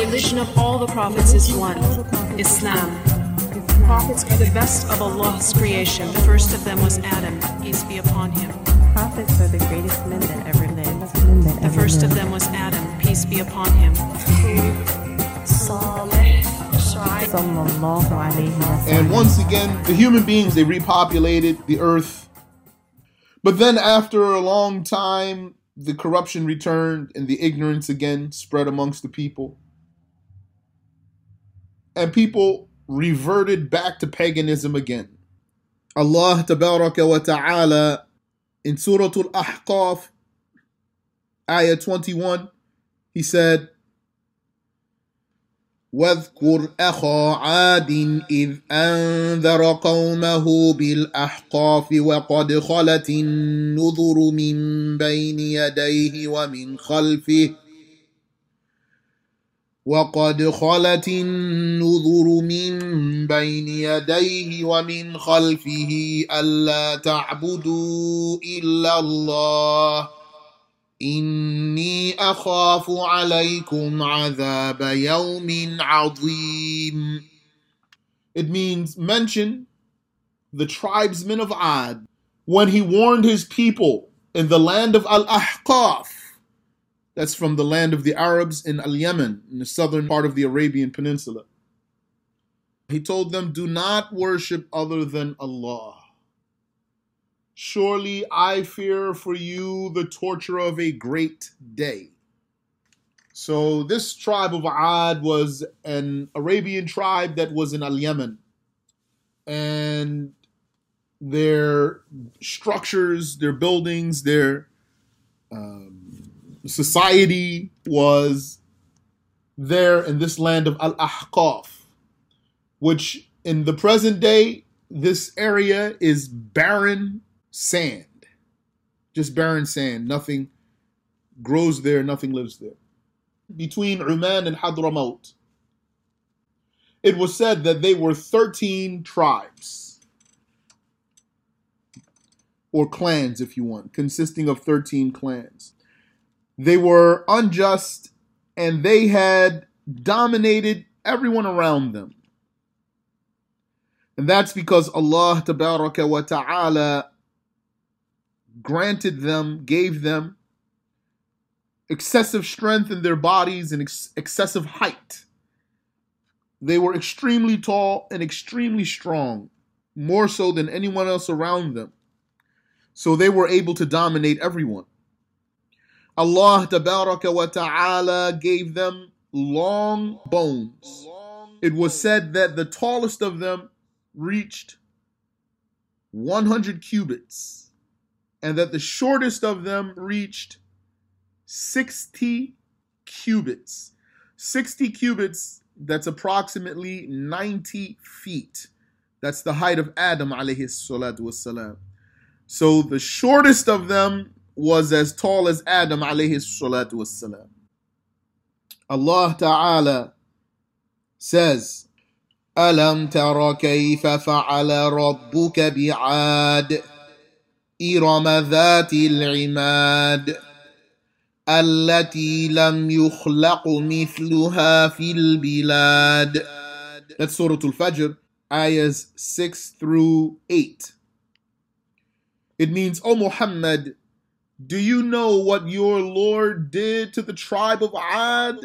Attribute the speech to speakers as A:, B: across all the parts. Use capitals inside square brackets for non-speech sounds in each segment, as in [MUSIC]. A: religion of all the prophets is one Islam. prophets are the best of Allah's creation. The first of them was Adam, peace be upon him.
B: Prophets are the greatest men that ever lived.
A: The first of them was Adam, peace be upon him.
C: And once again, the human beings, they repopulated the earth. But then, after a long time, the corruption returned and the ignorance again spread amongst the people and people reverted back to paganism again. Allah wa Ta'ala in Surah Al-Ahqaf, Ayah 21, He said, واذكر أخا عاد إذ أنذر قومه بالأحقاف وقد خلت النذر من بين يديه ومن خلفه وقد خلت النذر من بين يديه ومن خلفه ألا تعبدوا إلا الله إني أخاف عليكم عذاب يوم عظيم It means mention the tribesmen of Ad when he warned his people in the land of Al-Ahqaf That's from the land of the Arabs in Al Yemen, in the southern part of the Arabian Peninsula. He told them, Do not worship other than Allah. Surely I fear for you the torture of a great day. So, this tribe of Ad was an Arabian tribe that was in Al Yemen. And their structures, their buildings, their um, society was there in this land of Al Ahqaf, which in the present day, this area is barren sand. Just barren sand. Nothing grows there, nothing lives there. Between Uman and Hadramaut, it was said that they were 13 tribes, or clans, if you want, consisting of 13 clans. They were unjust and they had dominated everyone around them. And that's because Allah wa Ta'ala granted them, gave them excessive strength in their bodies and ex- excessive height. They were extremely tall and extremely strong, more so than anyone else around them. So they were able to dominate everyone. Allah wa ta'ala gave them long bones. It was said that the tallest of them reached 100 cubits, and that the shortest of them reached 60 cubits. 60 cubits, that's approximately 90 feet. That's the height of Adam So the shortest of them was as tall as Adam alayhi salatu wasalam. Allah Ta'ala says, أَلَمْ تَرَ كَيْفَ فَعَلَ رَبُّكَ بِعَادٍ إِرَمَ ذَاتِ الْعِمَادِ التي لم يخلق مثلها في البلاد That's Surah Al-Fajr, ayahs 6 through 8. It means, O Muhammad, do you know what your Lord did to the tribe of Ad?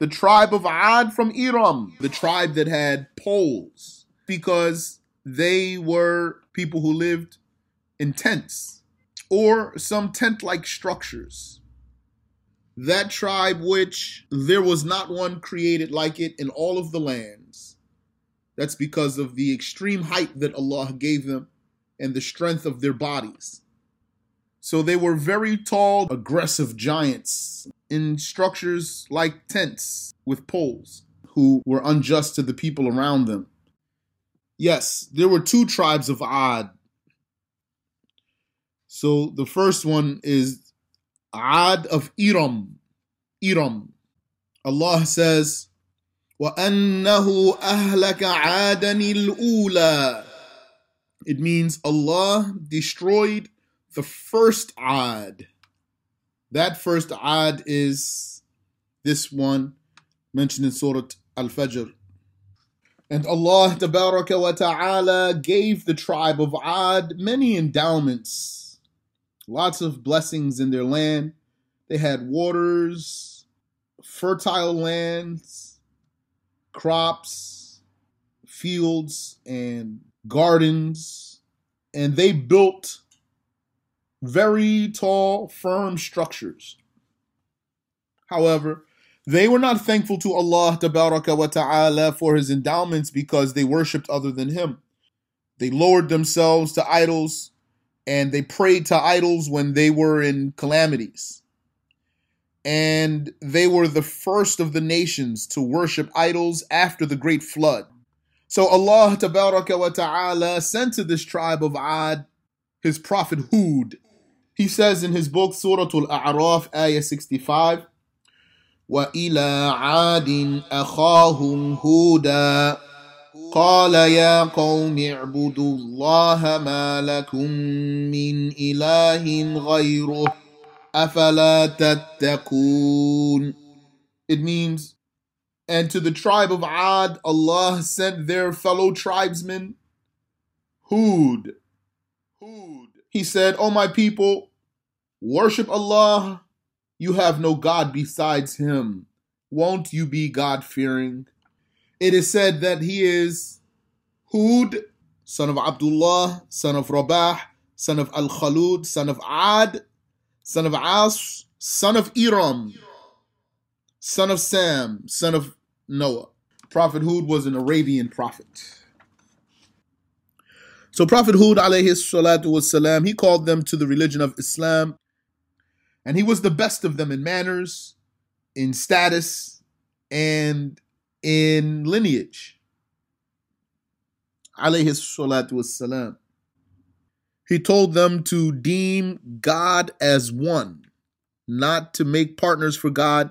C: The tribe of Ad from Iram, the tribe that had poles, because they were people who lived in tents or some tent like structures. That tribe, which there was not one created like it in all of the lands, that's because of the extreme height that Allah gave them and the strength of their bodies. So they were very tall, aggressive giants in structures like tents with poles who were unjust to the people around them. Yes, there were two tribes of Ad. So the first one is Ad of Iram. Iram. Allah says, وَأَنَّهُ أَهْلَكَ عَادًا الْأُولَى It means Allah destroyed the first Ad. That first Ad is this one mentioned in Surah Al Fajr. And Allah wa ta'ala gave the tribe of Ad many endowments, lots of blessings in their land. They had waters, fertile lands, crops, fields, and gardens. And they built very tall, firm structures. However, they were not thankful to Allah wa ta'ala for his endowments because they worshipped other than him. They lowered themselves to idols and they prayed to idols when they were in calamities. And they were the first of the nations to worship idols after the great flood. So Allah wa ta'ala sent to this tribe of Ad his prophet Hud he says in his book, Surah Al-A'raf, Ayah 65, وإلى عاد أخاهم هودا قال يا قوم اعبدوا الله ما لكم من إله غيره أفلا تتقون It means, and to the tribe of Ad, Allah sent their fellow tribesmen, Hud. Hud. He said, O oh my people, Worship Allah. You have no God besides Him. Won't you be God fearing? It is said that he is Hud, son of Abdullah, son of Rabah, son of Al Khalud, son of Ad, son of As, son of Iram, son of Sam, son of Noah. Prophet Hud was an Arabian prophet. So Prophet Hud alayhi salatu salam, he called them to the religion of Islam and he was the best of them in manners, in status, and in lineage. Alayhi salatu wassalam. He told them to deem God as one, not to make partners for God,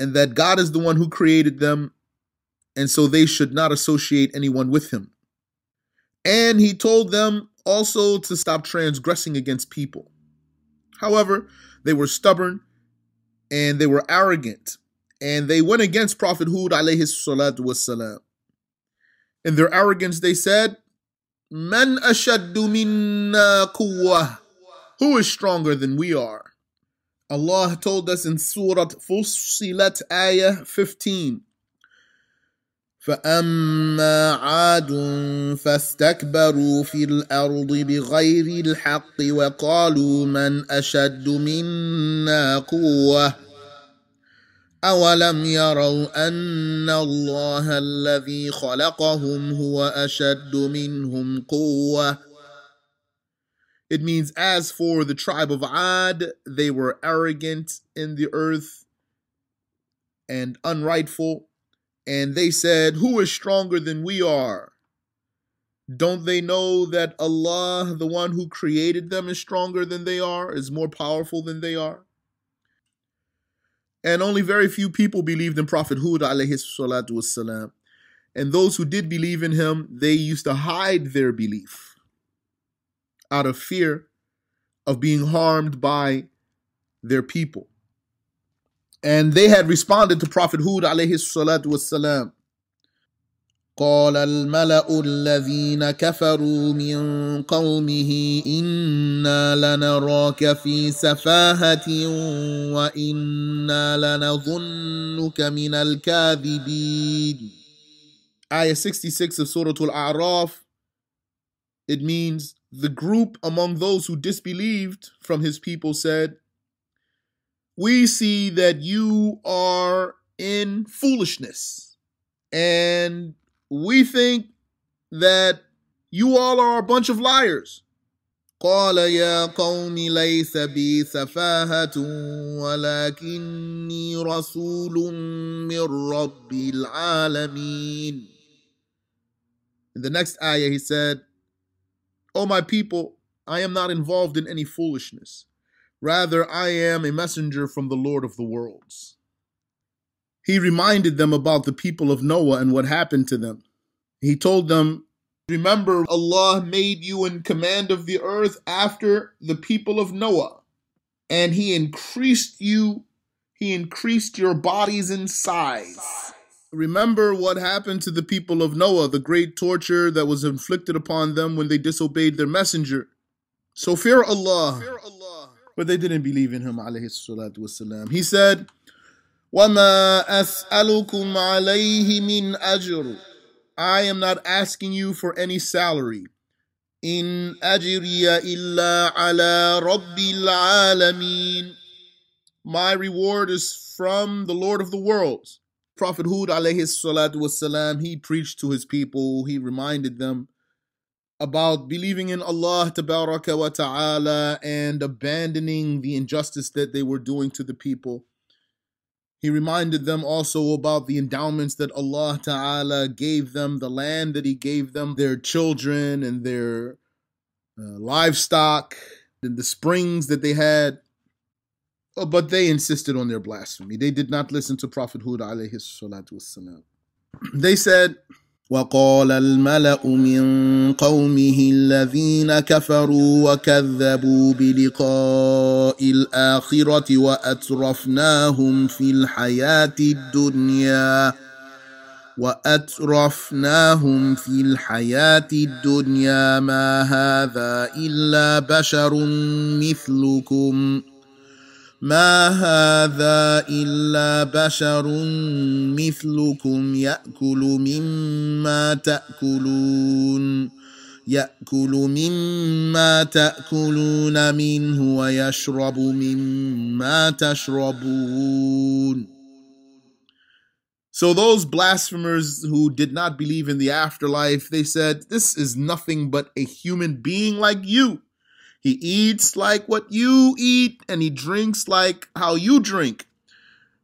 C: and that God is the one who created them, and so they should not associate anyone with him. And he told them also to stop transgressing against people. However, they were stubborn and they were arrogant and they went against Prophet Hud alayhi salatu In their arrogance, they said, Man ashaddu minna Who is stronger than we are? Allah told us in Surah Fussilat Ayah 15, فاما عاد فاستكبروا في الارض بغير الحق وقالوا من اشد منا قوه اولم يروا ان الله الذي خلقهم هو اشد منهم قوه It means, as for the tribe of Ad, they were arrogant in the earth and unrightful. And they said, Who is stronger than we are? Don't they know that Allah, the one who created them, is stronger than they are, is more powerful than they are? And only very few people believed in Prophet Hud alayhi salatu wasalam. And those who did believe in him, they used to hide their belief out of fear of being harmed by their people. And they had responded to Prophet Hud alayhi salatu wasalam. قال الملأ الذين كفروا من قومه إنا لنراك في سفاهة وإنا لنظنك من الكاذبين Ayah 66 of Surah Al-A'raf It means the group among those who disbelieved from his people said we see that you are in foolishness. And we think that you all are a bunch of liars. قال يا قوم ليس بي سفاهة ولكني رسول من رب العالمين. In the next ayah he said, O oh my people, I am not involved in any foolishness. Rather, I am a messenger from the Lord of the worlds. He reminded them about the people of Noah and what happened to them. He told them, Remember, Allah made you in command of the earth after the people of Noah, and He increased you, He increased your bodies in size. Remember what happened to the people of Noah, the great torture that was inflicted upon them when they disobeyed their messenger. So fear Allah. Fear Allah but they didn't believe in him, alayhi salatu wasalam. He said, I am not asking you for any salary. In My reward is from the Lord of the worlds. Prophet Hud alayhi salatu wasalam, he preached to his people, he reminded them about believing in Allah wa ta'ala and abandoning the injustice that they were doing to the people. He reminded them also about the endowments that Allah Ta'ala gave them, the land that He gave them, their children and their uh, livestock, and the springs that they had. Oh, but they insisted on their blasphemy. They did not listen to Prophet Hud [CLEARS THROAT] They said, وقال الملا من قومه الذين كفروا وكذبوا بلقاء الاخره واترفناهم في الحياه الدنيا واترفناهم في الحياه الدنيا ما هذا الا بشر مثلكم ما هذا الا بشر مثلكم ياكل مما تاكلون ياكل مما تاكلون منه ويشرب مما تشربون So those blasphemers who did not believe in the afterlife they said this is nothing but a human being like you he eats like what you eat, and he drinks like how you drink.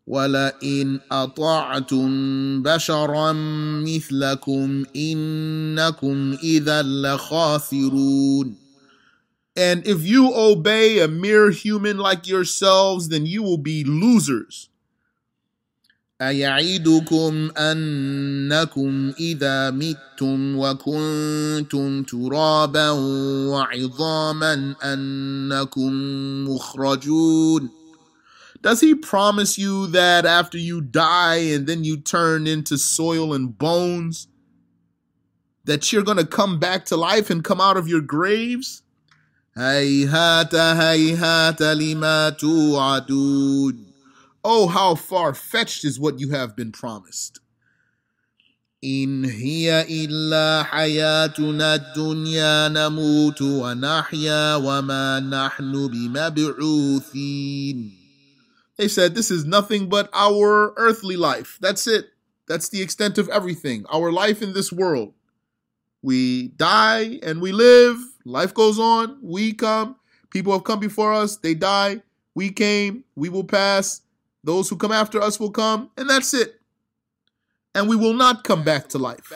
C: ولئن أطعتم بشرا مثلكم إنكم إذا لخاسرون And if you obey a mere human like yourselves, then you will be losers. ايعدكم انكم اذا متم وكنتم ترابا وعظاما انكم مخرجون Does he promise you that after you die and then you turn into soil and bones, that you're going to come back to life and come out of your graves? هيهات هيهات لما توعدون Oh, how far fetched is what you have been promised. They said, This is nothing but our earthly life. That's it. That's the extent of everything. Our life in this world. We die and we live. Life goes on. We come. People have come before us. They die. We came. We will pass. Those who come after us will come, and that's it. And we will not come back to life.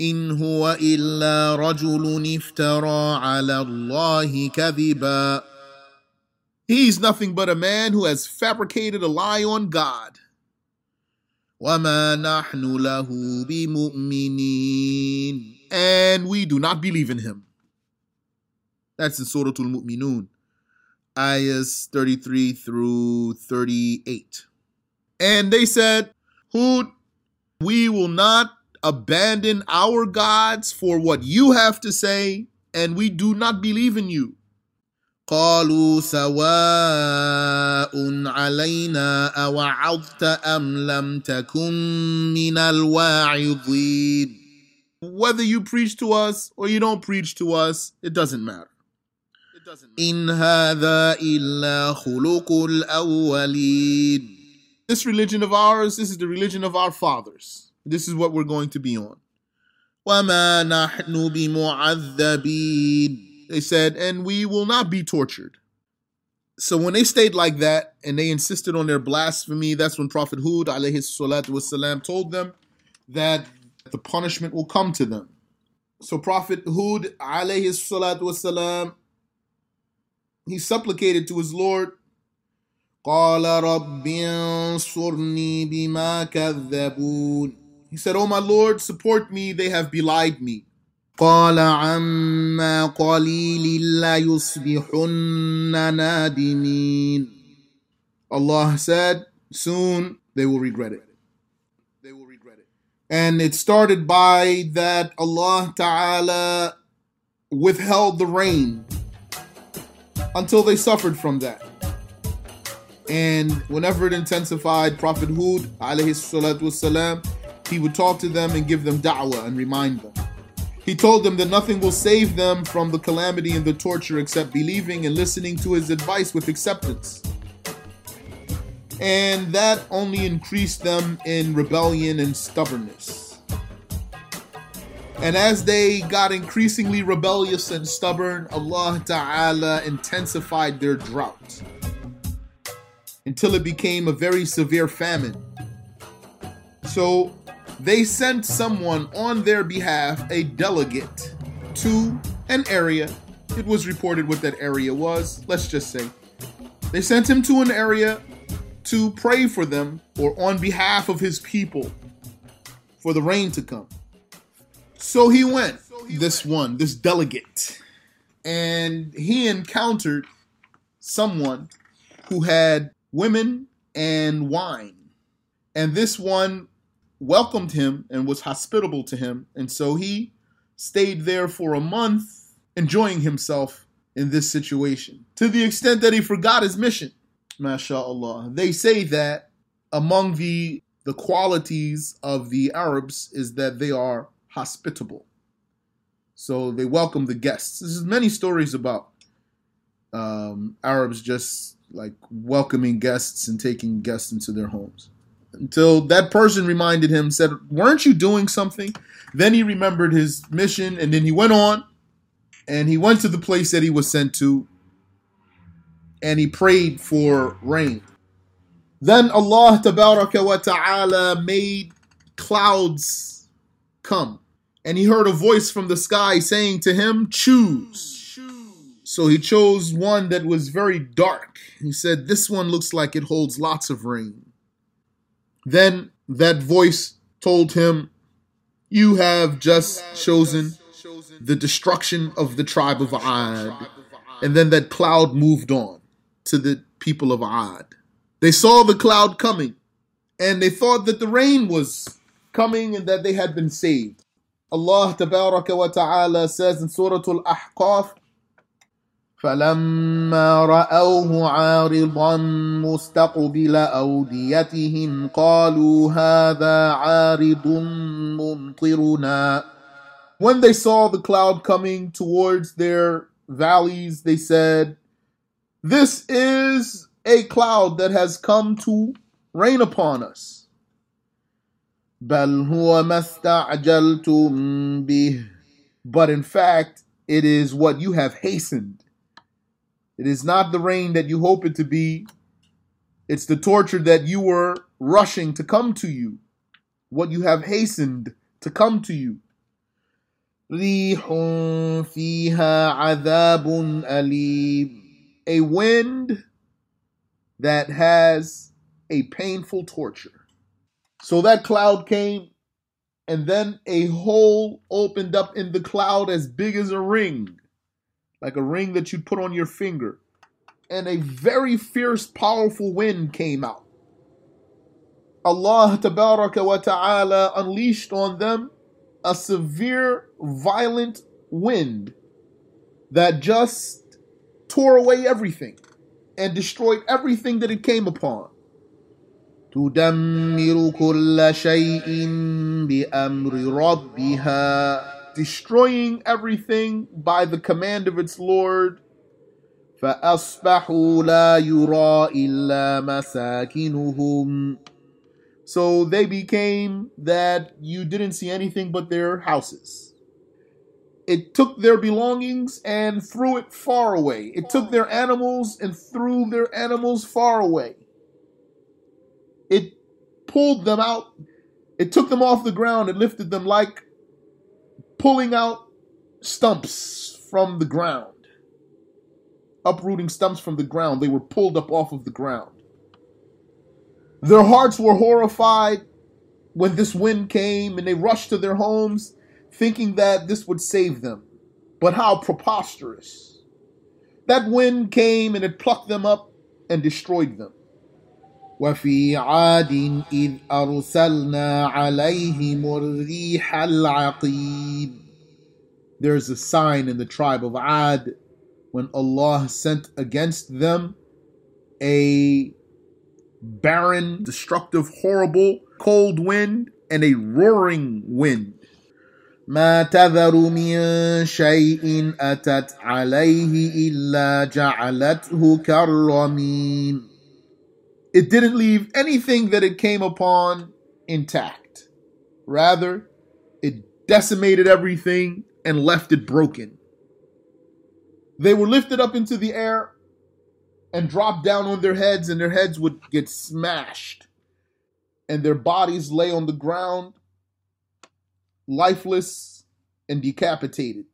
C: إن هو إلا رجل افترى على الله كذبا He's nothing but a man who has fabricated a lie on God. وما نحن له بمؤمنين And we do not believe in him. That's in Surah Al-Mu'minun ayahs 33 through 38. And they said, Who we will not abandon our gods for what you have to say, and we do not believe in you. Whether you preach to us or you don't preach to us, it doesn't matter. In This religion of ours, this is the religion of our fathers. This is what we're going to be on. They said, and we will not be tortured. So when they stayed like that and they insisted on their blasphemy, that's when Prophet Hud alayhi told them that the punishment will come to them. So Prophet Hud alayhi salatu he supplicated to his Lord. He said, oh my Lord, support me, they have belied me. Allah said, soon they will regret it. They will regret it. And it started by that Allah Ta'ala withheld the rain until they suffered from that. And whenever it intensified, Prophet Hud, والسلام, he would talk to them and give them da'wah and remind them. He told them that nothing will save them from the calamity and the torture except believing and listening to his advice with acceptance. And that only increased them in rebellion and stubbornness. And as they got increasingly rebellious and stubborn, Allah Ta'ala intensified their drought until it became a very severe famine. So they sent someone on their behalf, a delegate, to an area. It was reported what that area was, let's just say. They sent him to an area to pray for them or on behalf of his people for the rain to come. So he went, this one, this delegate, and he encountered someone who had women and wine. And this one welcomed him and was hospitable to him. And so he stayed there for a month, enjoying himself in this situation to the extent that he forgot his mission. MashaAllah. They say that among the, the qualities of the Arabs is that they are hospitable. So they welcomed the guests. There's many stories about um, Arabs just like welcoming guests and taking guests into their homes. Until that person reminded him, said, Weren't you doing something? Then he remembered his mission and then he went on and he went to the place that he was sent to and he prayed for rain. Then Allah wa ta'ala made clouds come and he heard a voice from the sky saying to him, Choose. So he chose one that was very dark. He said, This one looks like it holds lots of rain. Then that voice told him, You have just chosen the destruction of the tribe of Ad. And then that cloud moved on to the people of Ad. They saw the cloud coming and they thought that the rain was coming and that they had been saved. Allah wa Ta'ala says in Surah Al-Ahqaf, فلما رأوه عارضا مستقبل أوديتهم قالوا هذا عارض ممطرنا When they saw the cloud coming towards their valleys, they said, This is a cloud that has come to rain upon us. بل هو ما استعجلتم به but in fact it is what you have hastened it is not the rain that you hope it to be it's the torture that you were rushing to come to you what you have hastened to come to you ريح فيها عذاب أليم a wind that has a painful torture so that cloud came, and then a hole opened up in the cloud as big as a ring, like a ring that you'd put on your finger. And a very fierce, powerful wind came out. Allah wa ta'ala unleashed on them a severe, violent wind that just tore away everything and destroyed everything that it came upon. تدمر كل شيء بأمر ربها destroying everything by the command of its Lord فأصبحوا لا يرى إلا مساكنهم So they became that you didn't see anything but their houses. It took their belongings and threw it far away. It took their animals and threw their animals far away. It pulled them out. It took them off the ground. It lifted them like pulling out stumps from the ground, uprooting stumps from the ground. They were pulled up off of the ground. Their hearts were horrified when this wind came, and they rushed to their homes thinking that this would save them. But how preposterous! That wind came and it plucked them up and destroyed them. وفي عاد إذ أرسلنا عليهم الريح العقيب There is a sign in the tribe of Ad when Allah sent against them a barren, destructive, horrible, cold wind and a roaring wind. ما تذر من شيء أتت عليه إلا جعلته كالرميم it didn't leave anything that it came upon intact. Rather, it decimated everything and left it broken. They were lifted up into the air and dropped down on their heads, and their heads would get smashed, and their bodies lay on the ground, lifeless and decapitated.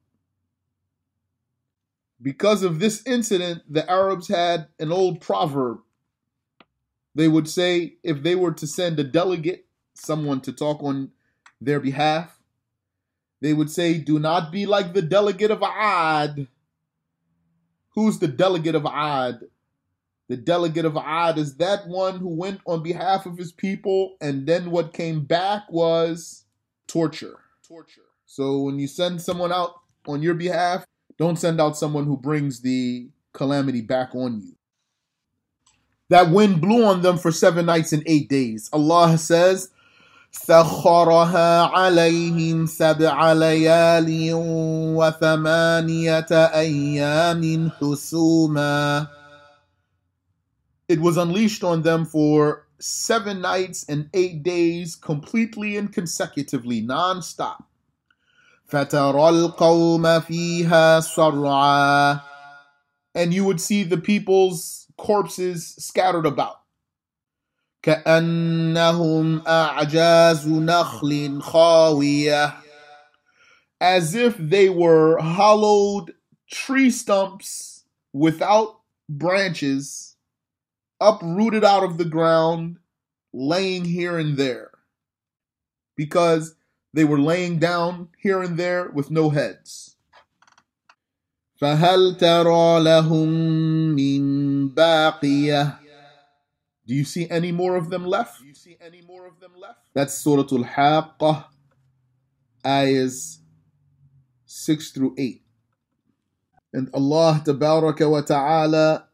C: Because of this incident, the Arabs had an old proverb they would say if they were to send a delegate, someone to talk on their behalf, they would say, Do not be like the delegate of Ad. Who's the delegate of Ad? The delegate of Ad is that one who went on behalf of his people, and then what came back was torture. Torture. So when you send someone out on your behalf, don't send out someone who brings the calamity back on you. That wind blew on them for seven nights and eight days. Allah says, سخرها عليهم سبع ليال وثمانية أيام حسوما It was unleashed on them for seven nights and eight days completely and consecutively, non-stop. فترى القوم فيها صرعا And you would see the people's corpses scattered about. كأنهم أعجاز نخل خاوية as if they were hollowed tree stumps without branches, uprooted out of the ground, laying here and there, because they were laying down here and there with no heads. فهل ترى لهم من باقية Do you see any more of them left? Do you see any more of them left? That's Surah Al-Haqqah, ayahs 6 through 8. And Allah Tabaraka wa Ta'ala,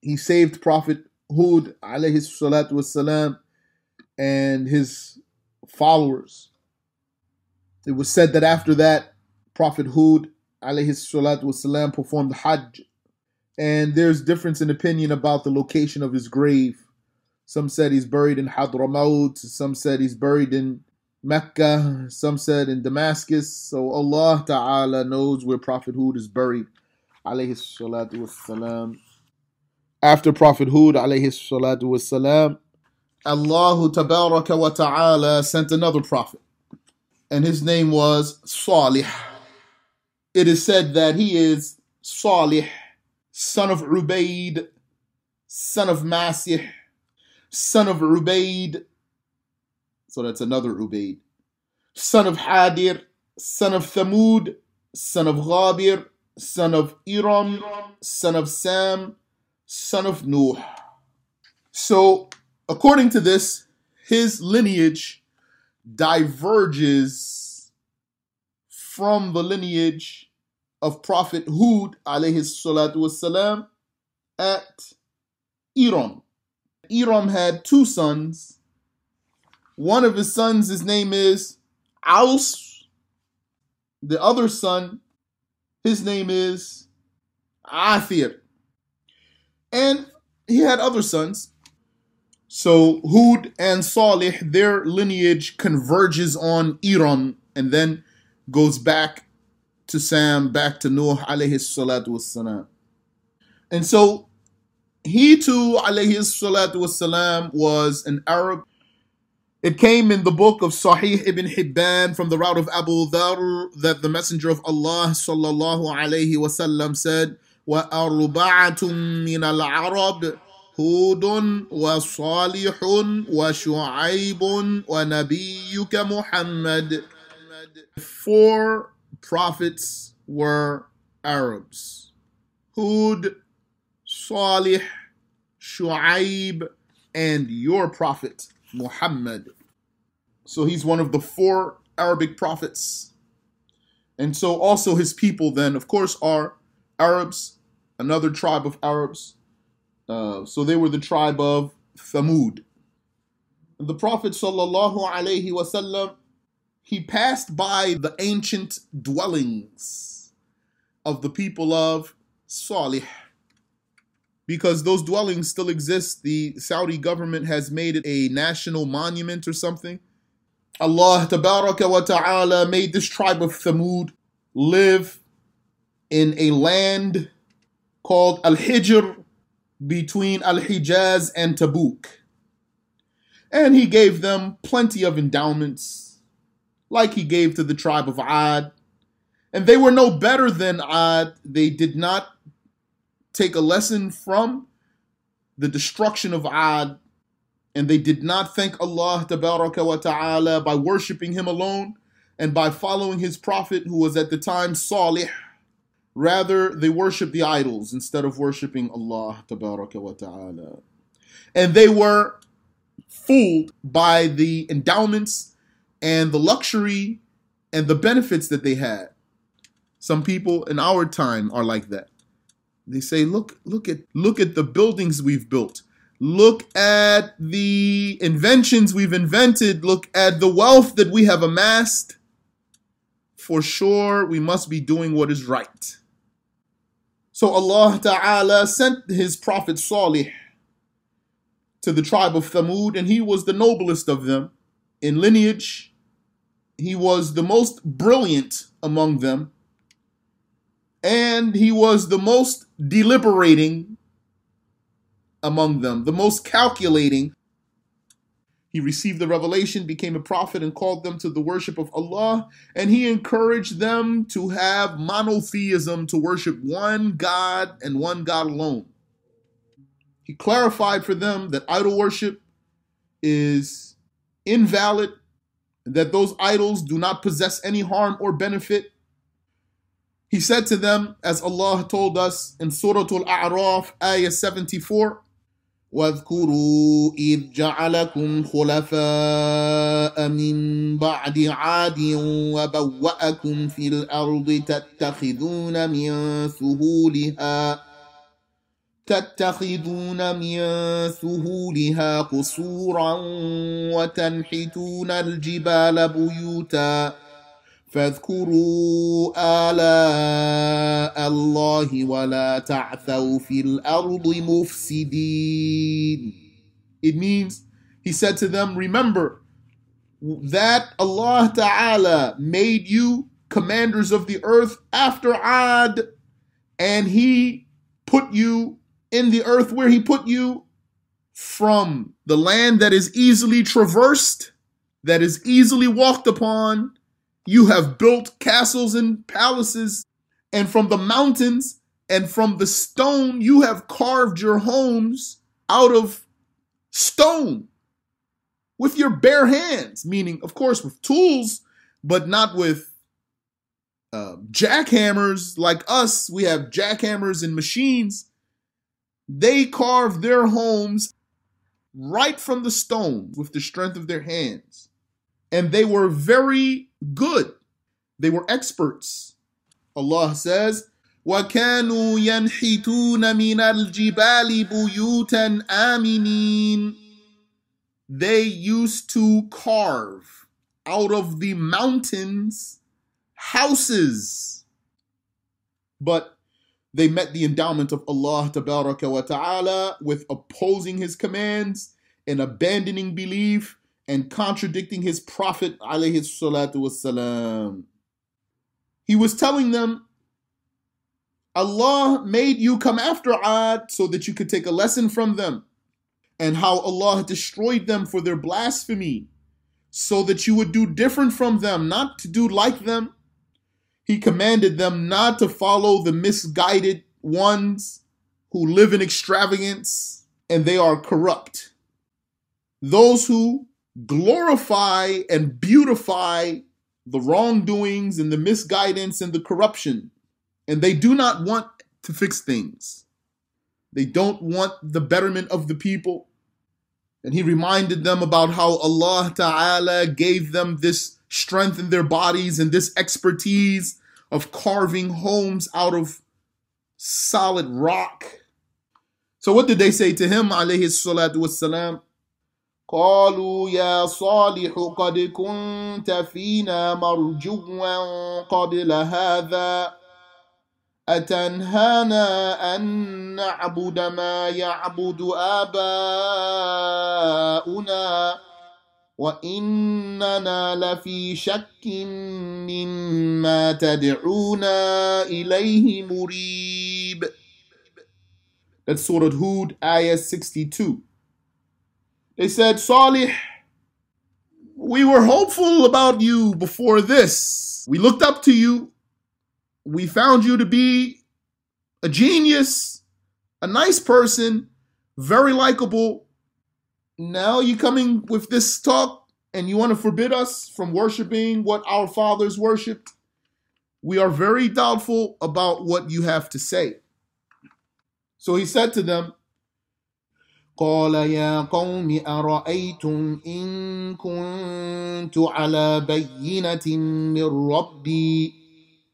C: He saved Prophet Hud alayhi salatu wasalam and his followers. It was said that after that, Prophet Hud alayhi salatu wasalam performed Hajj and there's difference in opinion about the location of his grave. Some said he's buried in Hadramaut, some said he's buried in Mecca, some said in Damascus. So Allah Ta'ala knows where Prophet Hud is buried. After Prophet Hud, Allah Ta'ala sent another prophet, and his name was Salih. It is said that he is Salih son of Ubaid, son of Masih, son of Ubaid. So that's another Ubaid. Son of Hadir, son of Thamud, son of Ghabir, son of Iram, son of Sam, son of Nuh. So, according to this, his lineage diverges from the lineage of Prophet Hud alayhi salatu wasalam at Iram. Iram had two sons. One of his sons, his name is Aus. The other son, his name is Athir. And he had other sons. So Hud and Salih, their lineage converges on Iram and then goes back to Sam, back to Nuh alayhi salatu wassalam. And so he too, alayhi salatu wassalam, was an Arab. It came in the book of Sahih ibn Hibban from the route of Abu Dharr that the Messenger of Allah sallallahu alayhi wasallam said, وَأَرْبَعَةٌ مِّنَ الْعَرَبِ هود وصالح وشعيب ونبيك محمد Four prophets were Arabs. Hud, Salih, Shu'aib, and your prophet, Muhammad. So he's one of the four Arabic prophets. And so also his people, then, of course, are Arabs, another tribe of Arabs. Uh, so they were the tribe of Thamud. The Prophet sallallahu alaihi wasallam he passed by the ancient dwellings of the people of Salih. Because those dwellings still exist, the Saudi government has made it a national monument or something. Allah wa ta'ala made this tribe of Thamud live in a land called Al Hijr between Al Hijaz and Tabuk. And he gave them plenty of endowments like he gave to the tribe of Ad. And they were no better than Ad. They did not take a lesson from the destruction of Ad. And they did not thank Allah wa ta'ala by worshiping Him alone and by following His Prophet, who was at the time Salih. Rather, they worshiped the idols instead of worshiping Allah wa ta'ala. And they were fooled by the endowments and the luxury and the benefits that they had. Some people in our time are like that. They say, look, look at look at the buildings we've built. Look at the inventions we've invented. Look at the wealth that we have amassed. For sure, we must be doing what is right. So Allah Ta'ala sent his prophet Salih to the tribe of Thamud, and he was the noblest of them in lineage. He was the most brilliant among them, and he was the most deliberating among them, the most calculating. He received the revelation, became a prophet, and called them to the worship of Allah. And he encouraged them to have monotheism, to worship one God and one God alone. He clarified for them that idol worship is invalid, that those idols do not possess any harm or benefit. He said to them, as Allah told us in Surah Al-A'raf, Ayah 74, واذكروا إذ جعلكم خلفاء من بعد عاد وبوأكم في الأرض تتخذون من سهولها تتخذون من سهولها قصورا وتنحتون الجبال بيوتا فاذكروا آلاء الله ولا تعثوا في الأرض مفسدين It means, he said to them, remember that Allah Ta'ala made you commanders of the earth after Ad and he put you in the earth where he put you from the land that is easily traversed, that is easily walked upon. You have built castles and palaces, and from the mountains and from the stone, you have carved your homes out of stone with your bare hands, meaning, of course, with tools, but not with uh, jackhammers like us. We have jackhammers and machines they carved their homes right from the stone with the strength of their hands. And they were very good. They were experts. Allah says, وَكَانُوا يَنْحِتُونَ al jibali بُيُوتًا aminin." They used to carve out of the mountains houses. But they met the endowment of Allah wa ta'ala with opposing his commands and abandoning belief and contradicting his prophet alayhi salatu wasalam. He was telling them, Allah made you come after Ad so that you could take a lesson from them and how Allah destroyed them for their blasphemy so that you would do different from them, not to do like them he commanded them not to follow the misguided ones who live in extravagance and they are corrupt. Those who glorify and beautify the wrongdoings and the misguidance and the corruption, and they do not want to fix things. They don't want the betterment of the people. And he reminded them about how Allah Ta'ala gave them this strength in their bodies and this expertise of carving homes out of solid rock. So what did they say to him, alayhi salatu wasalam? قالوا يا صالح قد كنت فينا مرجوا قبل هذا أتنهانا أن نعبد ما يعبد آباؤنا واننا لفي شك مما تدعونا اليه مريب That's Surah Hud, Ayah 62. They said, Salih, we were hopeful about you before this. We looked up to you. We found you to be a genius, a nice person, very likable, now you coming with this talk and you want to forbid us from worshiping what our fathers worshiped? We are very doubtful about what you have to say. So he said to them, قال يا قوم أرأيتم إن كنت على بينة من ربي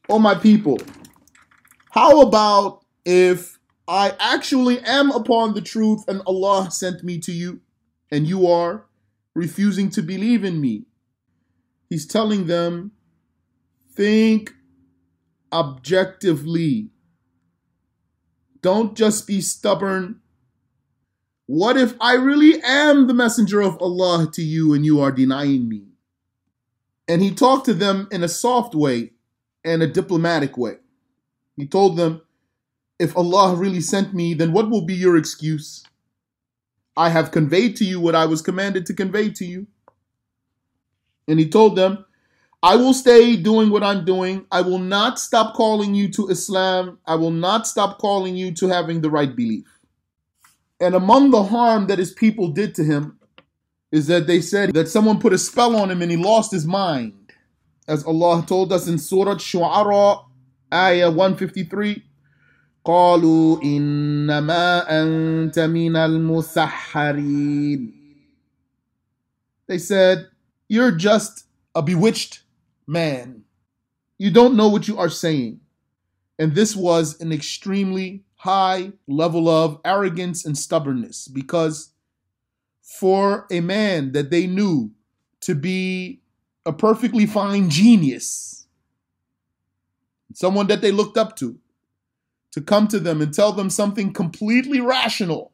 C: Oh my people, how about if I actually am upon the truth and Allah sent me to you? and you are refusing to believe in me. He's telling them, think objectively. Don't just be stubborn. What if I really am the messenger of Allah to you and you are denying me? And he talked to them in a soft way and a diplomatic way. He told them, If Allah really sent me, then what will be your excuse? I have conveyed to you what I was commanded to convey to you. And he told them, I will stay doing what I'm doing. I will not stop calling you to Islam. I will not stop calling you to having the right belief. And among the harm that his people did to him is that they said that someone put a spell on him and he lost his mind. As Allah told us in Surah Shu'ara, Ayah 153. قالوا إنما أنت من المسحرين They said, you're just a bewitched man. You don't know what you are saying. And this was an extremely high level of arrogance and stubbornness because for a man that they knew to be a perfectly fine genius, someone that they looked up to, to come to them and tell them something completely rational,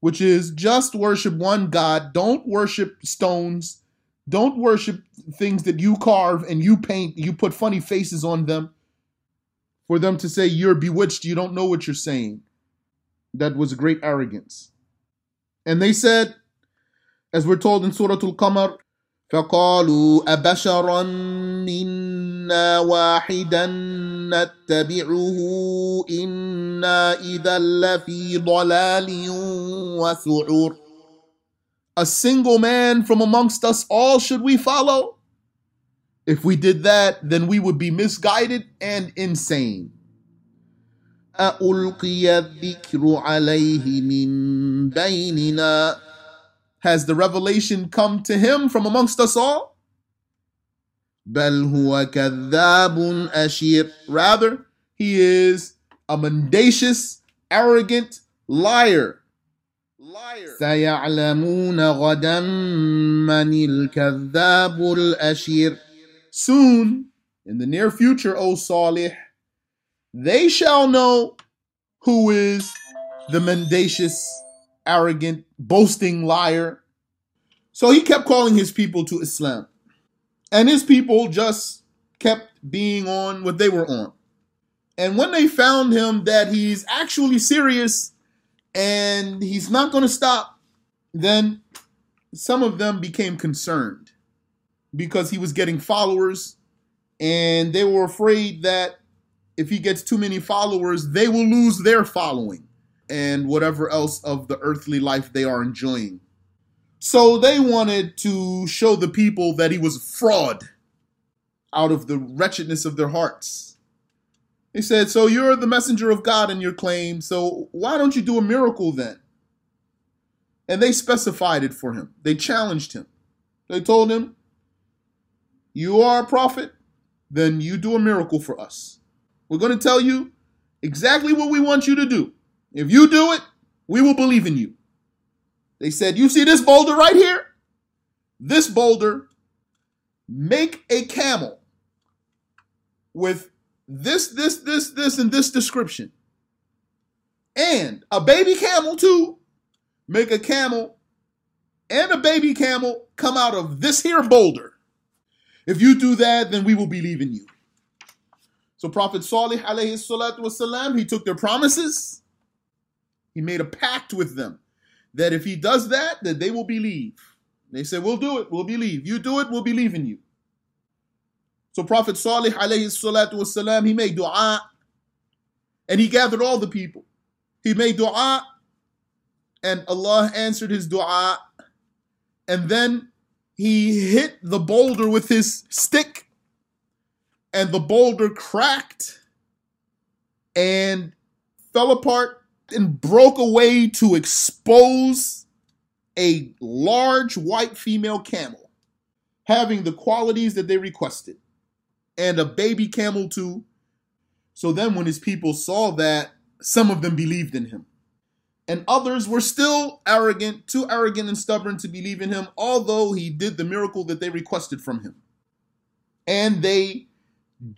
C: which is just worship one God, don't worship stones, don't worship things that you carve and you paint, you put funny faces on them, for them to say you're bewitched, you don't know what you're saying. That was great arrogance. And they said, as we're told in Surah Al Qamar, فقالوا أبشرا منا واحدا نتبعه إنا إذا لفي ضلال وسعر A single man from amongst us all should we follow? If we did that, then we would be misguided and insane. ألقي الذكر عليه من بيننا Has the revelation come to him from amongst us all? Rather, he is a mendacious, arrogant liar. Liar. Soon, in the near future, O Salih, they shall know who is the mendacious, arrogant boasting liar. So he kept calling his people to Islam. And his people just kept being on what they were on. And when they found him that he's actually serious and he's not going to stop, then some of them became concerned because he was getting followers and they were afraid that if he gets too many followers, they will lose their following and whatever else of the earthly life they are enjoying. So they wanted to show the people that he was a fraud out of the wretchedness of their hearts. They said, So you're the messenger of God in your claim, so why don't you do a miracle then? And they specified it for him. They challenged him. They told him, You are a prophet, then you do a miracle for us. We're going to tell you exactly what we want you to do. If you do it, we will believe in you. They said, You see this boulder right here? This boulder, make a camel with this, this, this, this, and this description. And a baby camel, too. Make a camel and a baby camel come out of this here boulder. If you do that, then we will believe in you. So Prophet Salih alayhi salatu wasalam, he took their promises he made a pact with them that if he does that, that they will believe. They said, We'll do it, we'll believe. You do it, we'll believe in you. So Prophet Salih alayhi salatu wasalam, he made dua and he gathered all the people. He made dua and Allah answered his dua. And then he hit the boulder with his stick and the boulder cracked and fell apart and broke away to expose a large white female camel having the qualities that they requested and a baby camel too. So then, when his people saw that, some of them believed in him. And others were still arrogant, too arrogant and stubborn to believe in him, although he did the miracle that they requested from him. And they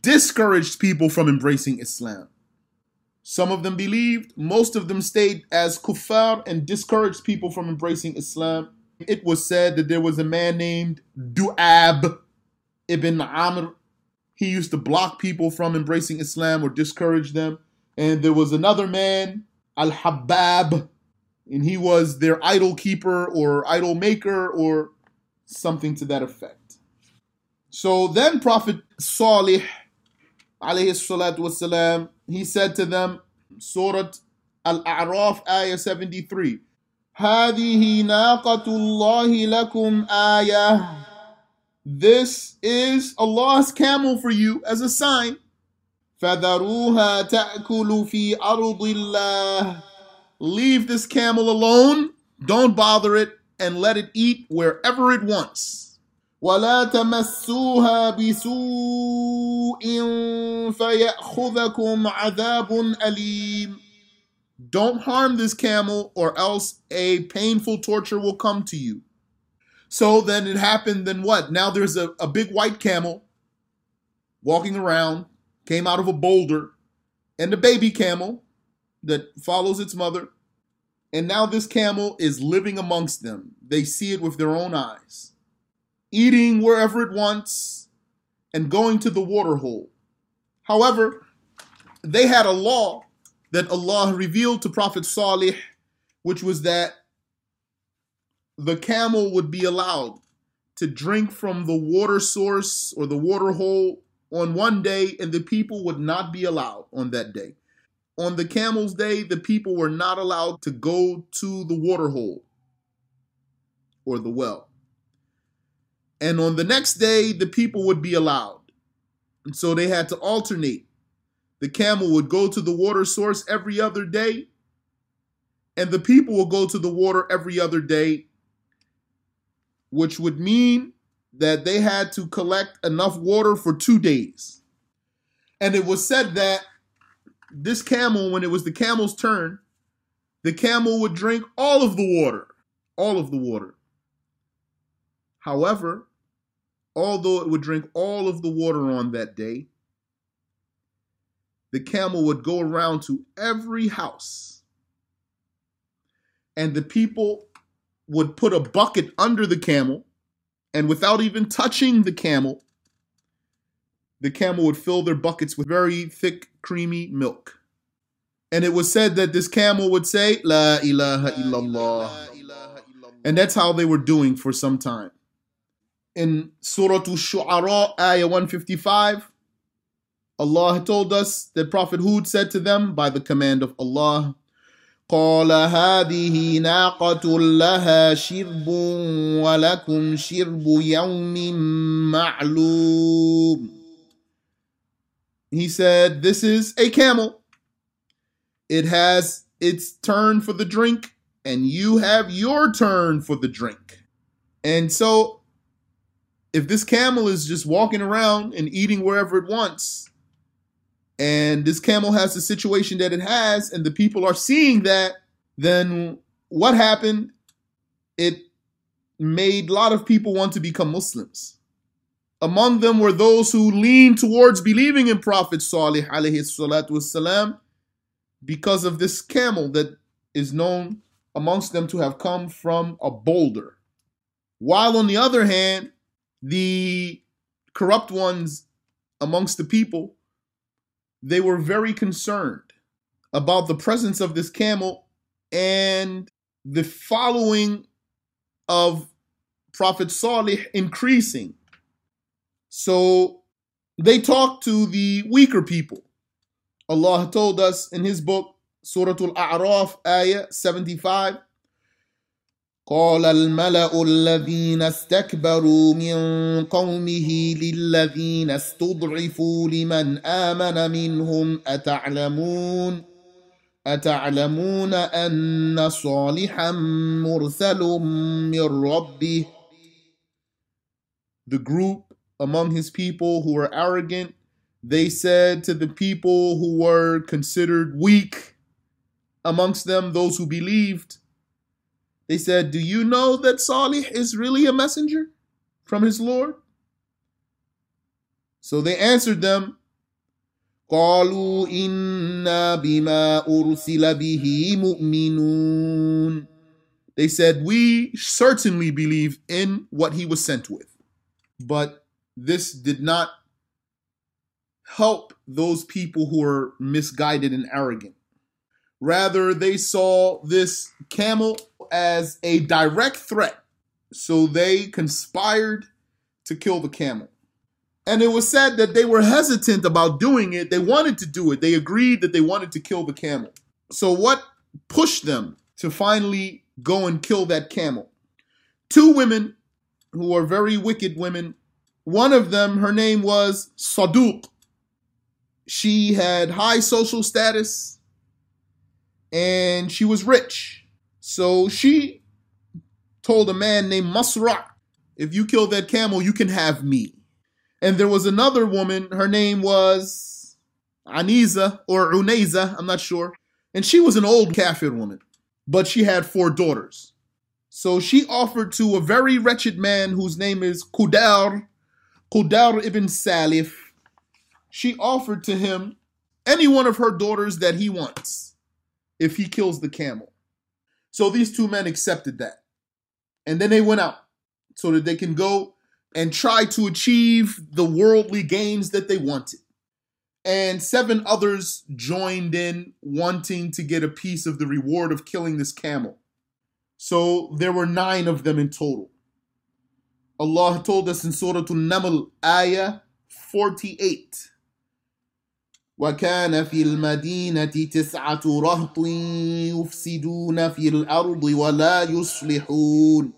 C: discouraged people from embracing Islam. Some of them believed, most of them stayed as kuffar and discouraged people from embracing Islam. It was said that there was a man named Du'ab ibn Amr. He used to block people from embracing Islam or discourage them. And there was another man, Al Habab, and he was their idol keeper or idol maker or something to that effect. So then Prophet Salih, alayhi salatu wasalam, he said to them, Surah Al-A'raf, Ayah 73, This is Allah's camel for you as a sign. Leave this camel alone, don't bother it, and let it eat wherever it wants. ولا تمسوها بسوء فيأخذكم عذاب أليم Don't harm this camel or else a painful torture will come to you. So then it happened, then what? Now there's a, a big white camel walking around, came out of a boulder, and a baby camel that follows its mother. And now this camel is living amongst them. They see it with their own eyes eating wherever it wants, and going to the water hole. However, they had a law that Allah revealed to Prophet Salih, which was that the camel would be allowed to drink from the water source or the water hole on one day, and the people would not be allowed on that day. On the camel's day, the people were not allowed to go to the water hole or the well. And on the next day, the people would be allowed. And so they had to alternate. The camel would go to the water source every other day, and the people would go to the water every other day, which would mean that they had to collect enough water for two days. And it was said that this camel, when it was the camel's turn, the camel would drink all of the water, all of the water. However, although it would drink all of the water on that day, the camel would go around to every house, and the people would put a bucket under the camel, and without even touching the camel, the camel would fill their buckets with very thick, creamy milk. And it was said that this camel would say, La ilaha illallah. And that's how they were doing for some time in Surah Al-Shu'ara, Ayah 155, Allah told us that Prophet Hud said to them by the command of Allah, قال هذه ناقة لها شرب ولكم شرب يوم معلوم He said, this is a camel. It has its turn for the drink and you have your turn for the drink. And so if this camel is just walking around and eating wherever it wants, and this camel has the situation that it has, and the people are seeing that, then what happened? It made a lot of people want to become Muslims. Among them were those who leaned towards believing in Prophet Salih alayhi salatu wasalam because of this camel that is known amongst them to have come from a boulder. While on the other hand, the corrupt ones amongst the people, they were very concerned about the presence of this camel and the following of Prophet Salih increasing. So they talked to the weaker people. Allah told us in His book, Surah Al A'raf, Ayah 75, قال الملا الذين استكبروا من قومه للذين استضعفوا لمن امن منهم اتعلمون اتعلمون ان صالحا مرسل من ربه The group among his people who were arrogant, they said to the people who were considered weak amongst them, those who believed, They said, Do you know that Salih is really a messenger from his Lord? So they answered them, قالوا إنا بما أرسل به مؤمنون They said, We certainly believe in what he was sent with. But this did not help those people who were misguided and arrogant. Rather, they saw this camel as a direct threat. So they conspired to kill the camel. And it was said that they were hesitant about doing it. They wanted to do it. They agreed that they wanted to kill the camel. So, what pushed them to finally go and kill that camel? Two women who are very wicked women. One of them, her name was Saduq. She had high social status and she was rich. So she told a man named Masrak, if you kill that camel, you can have me. And there was another woman, her name was Aniza or Uneza, I'm not sure. And she was an old Kafir woman, but she had four daughters. So she offered to a very wretched man whose name is Kudar, Kudar ibn Salif. She offered to him any one of her daughters that he wants if he kills the camel. So these two men accepted that. And then they went out so that they can go and try to achieve the worldly gains that they wanted. And seven others joined in, wanting to get a piece of the reward of killing this camel. So there were nine of them in total. Allah told us in Surah An-Naml, Ayah 48. وكان في المدينة تسعة رهط يفسدون في الأرض ولا يصلحون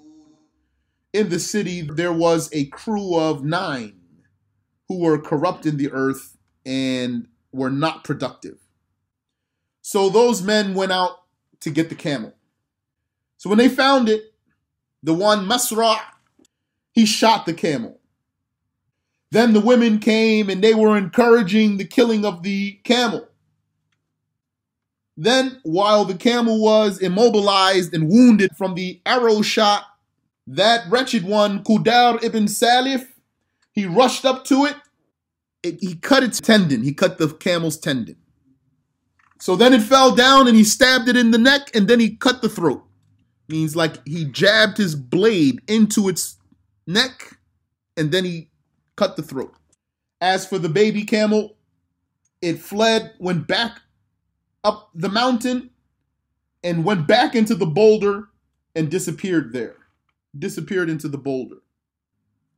C: In the city there was a crew of nine who were corrupt in the earth and were not productive. So those men went out to get the camel. So when they found it, the one Masra, he shot the camel. Then the women came and they were encouraging the killing of the camel. Then, while the camel was immobilized and wounded from the arrow shot, that wretched one, Kudar ibn Salif, he rushed up to it. it. He cut its tendon. He cut the camel's tendon. So then it fell down and he stabbed it in the neck and then he cut the throat. Means like he jabbed his blade into its neck and then he cut the throat. As for the baby camel, it fled, went back up the mountain, and went back into the boulder and disappeared there. Disappeared into the boulder.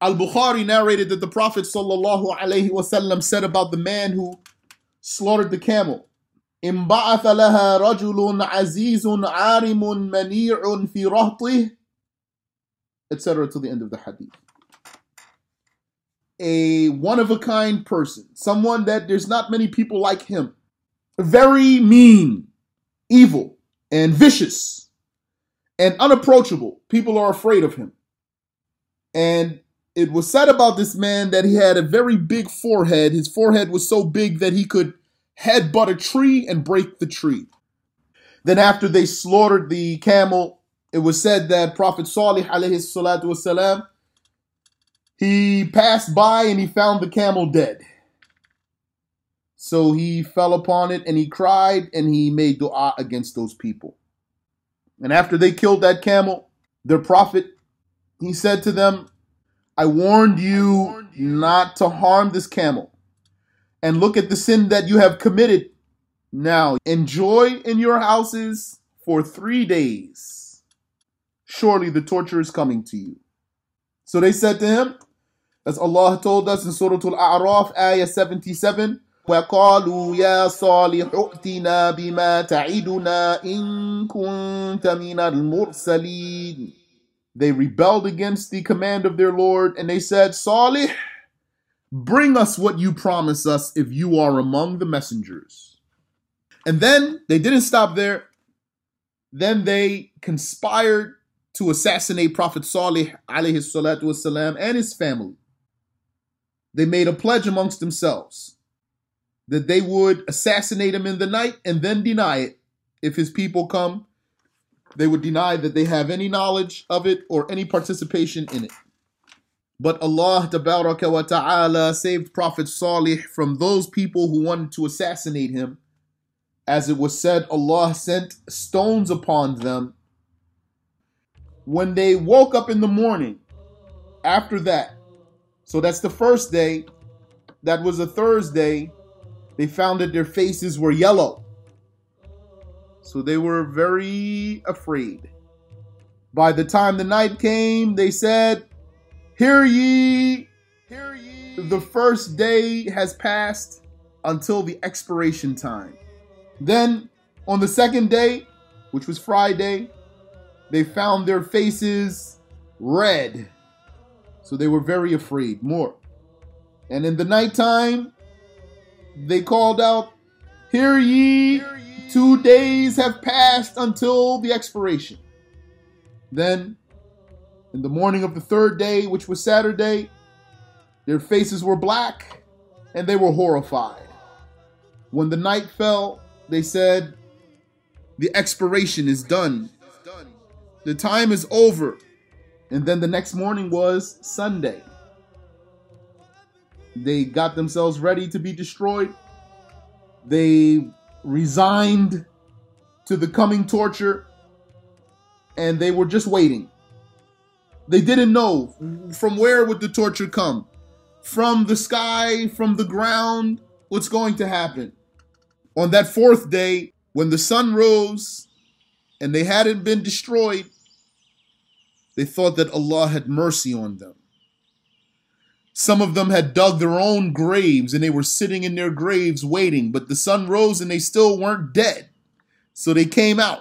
C: Al Bukhari narrated that the Prophet ﷺ said about the man who slaughtered the camel. انبعث لها رجل عزيز عارم منيع في رهطه etc. to the end of the hadith a one of a kind person, someone that there's not many people like him. Very mean, evil, and vicious, and unapproachable. People are afraid of him. And it was said about this man that he had a very big forehead. His forehead was so big that he could headbutt a tree and break the tree. Then, after they slaughtered the camel, it was said that Prophet Salih alayhi salatu wasalam, he passed by and he found the camel dead. So he fell upon it and he cried and he made dua against those people. And after they killed that camel, their prophet, he said to them, I warned you not to harm this camel. And look at the sin that you have committed. Now enjoy in your houses for three days. Surely the torture is coming to you. So they said to him, as Allah told us in Surah Al-A'raf, Ayah 77, وقالوا يا صالح ائتنا بما تعدنا إن كنت من المرسلين They rebelled against the command of their Lord and they said, Salih, bring us what you promise us if you are among the messengers. And then they didn't stop there. Then they conspired to assassinate Prophet Salih alayhi salatu wasalam and his family they made a pledge amongst themselves that they would assassinate him in the night and then deny it. If his people come, they would deny that they have any knowledge of it or any participation in it. But Allah wa ta'ala saved Prophet Salih from those people who wanted to assassinate him. As it was said, Allah sent stones upon them. When they woke up in the morning after that, so that's the first day. That was a Thursday. They found that their faces were yellow. So they were very afraid. By the time the night came, they said, Hear ye, hear ye. The first day has passed until the expiration time. Then on the second day, which was Friday, they found their faces red. So they were very afraid, more. And in the nighttime, they called out, Hear ye, Hear ye. two days have passed until the expiration. Then, in the morning of the third day, which was Saturday, their faces were black and they were horrified. When the night fell, they said, The expiration is done. The time is over. And then the next morning was Sunday. They got themselves ready to be destroyed. They resigned to the coming torture and they were just waiting. They didn't know from where would the torture come? From the sky, from the ground, what's going to happen? On that fourth day, when the sun rose and they hadn't been destroyed, they thought that Allah had mercy on them. Some of them had dug their own graves and they were sitting in their graves waiting, but the sun rose and they still weren't dead. So they came out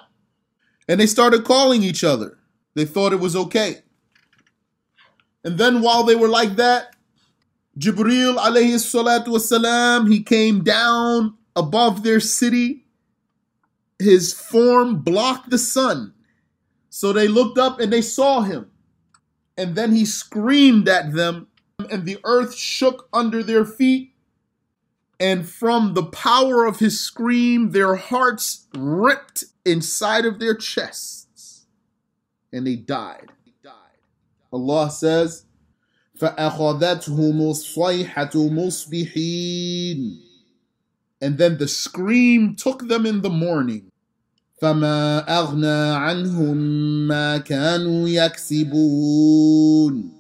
C: and they started calling each other. They thought it was okay. And then while they were like that, Jibril alayhi salatu wasalam, he came down above their city. His form blocked the sun so they looked up and they saw him. And then he screamed at them, and the earth shook under their feet. And from the power of his scream, their hearts ripped inside of their chests, and they died. Allah says, مصبحين. And then the scream took them in the morning, فما اغنى عنهم ما كانوا يكسبون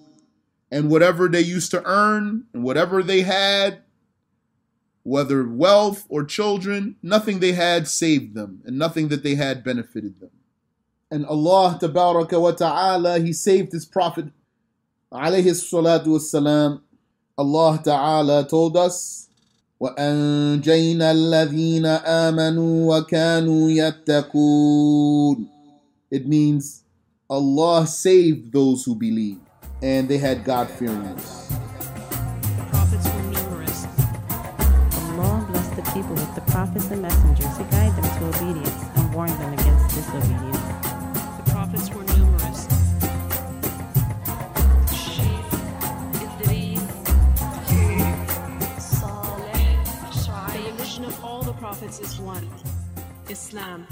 C: and whatever they used to earn and whatever they had whether wealth or children nothing they had saved them and nothing that they had benefited them and Allah wa ta'ala he saved his prophet alayhi Allah ta'ala told us وانجينا الذين امنوا وكانوا يتقون it means Allah saved those who believed and they had God fearingness
B: prophets were numerous Allah blessed the people with the prophets and messengers
A: is one Islam.